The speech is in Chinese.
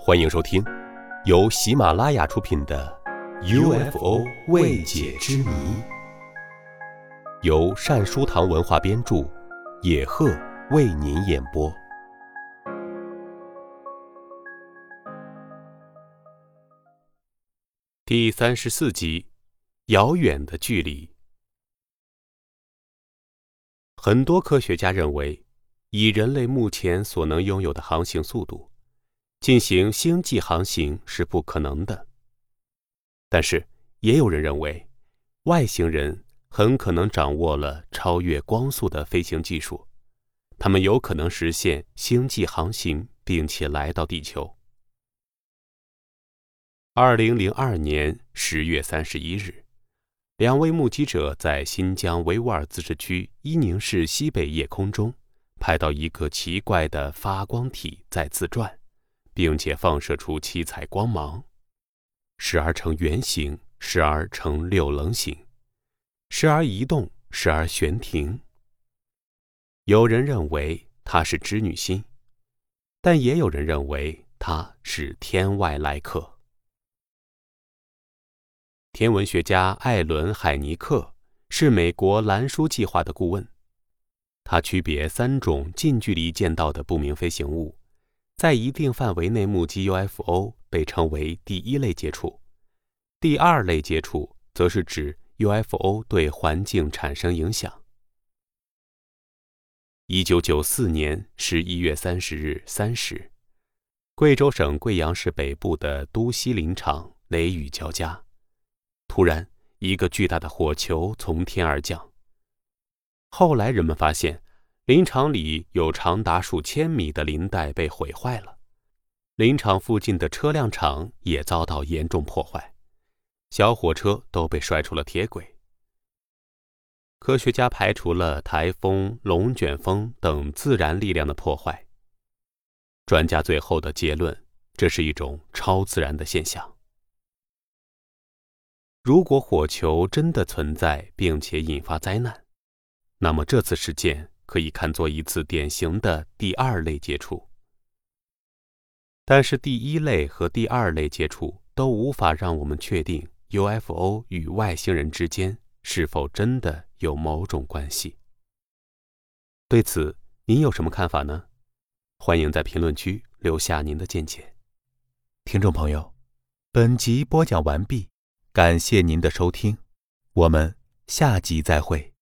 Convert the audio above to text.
欢迎收听，由喜马拉雅出品的《UFO 未解之谜》，由善书堂文化编著，野鹤为您演播。第三十四集：遥远的距离。很多科学家认为，以人类目前所能拥有的航行速度，进行星际航行是不可能的。但是，也有人认为，外星人很可能掌握了超越光速的飞行技术，他们有可能实现星际航行，并且来到地球。二零零二年十月三十一日，两位目击者在新疆维吾尔自治区伊宁市西北夜空中拍到一个奇怪的发光体在自转。并且放射出七彩光芒，时而呈圆形，时而呈六棱形，时而移动，时而悬停。有人认为它是织女星，但也有人认为它是天外来客。天文学家艾伦·海尼克是美国蓝书计划的顾问，他区别三种近距离见到的不明飞行物。在一定范围内目击 UFO 被称为第一类接触，第二类接触则是指 UFO 对环境产生影响。一九九四年十一月三十日三时，贵州省贵阳市北部的都西林场雷雨交加，突然一个巨大的火球从天而降。后来人们发现。林场里有长达数千米的林带被毁坏了，林场附近的车辆厂也遭到严重破坏，小火车都被摔出了铁轨。科学家排除了台风、龙卷风等自然力量的破坏。专家最后的结论：这是一种超自然的现象。如果火球真的存在并且引发灾难，那么这次事件。可以看作一次典型的第二类接触，但是第一类和第二类接触都无法让我们确定 UFO 与外星人之间是否真的有某种关系。对此，您有什么看法呢？欢迎在评论区留下您的见解。听众朋友，本集播讲完毕，感谢您的收听，我们下集再会。